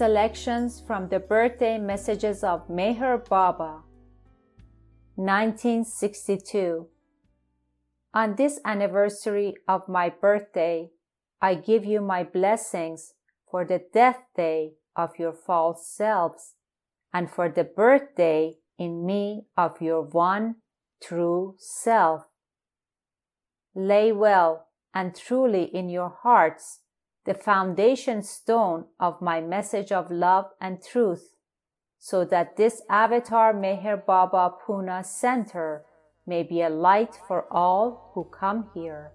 Selections from the birthday messages of Meher Baba, 1962. On this anniversary of my birthday, I give you my blessings for the death day of your false selves and for the birthday in me of your one true self. Lay well and truly in your hearts the foundation stone of my message of love and truth, so that this avatar Meher Baba Poona center may be a light for all who come here.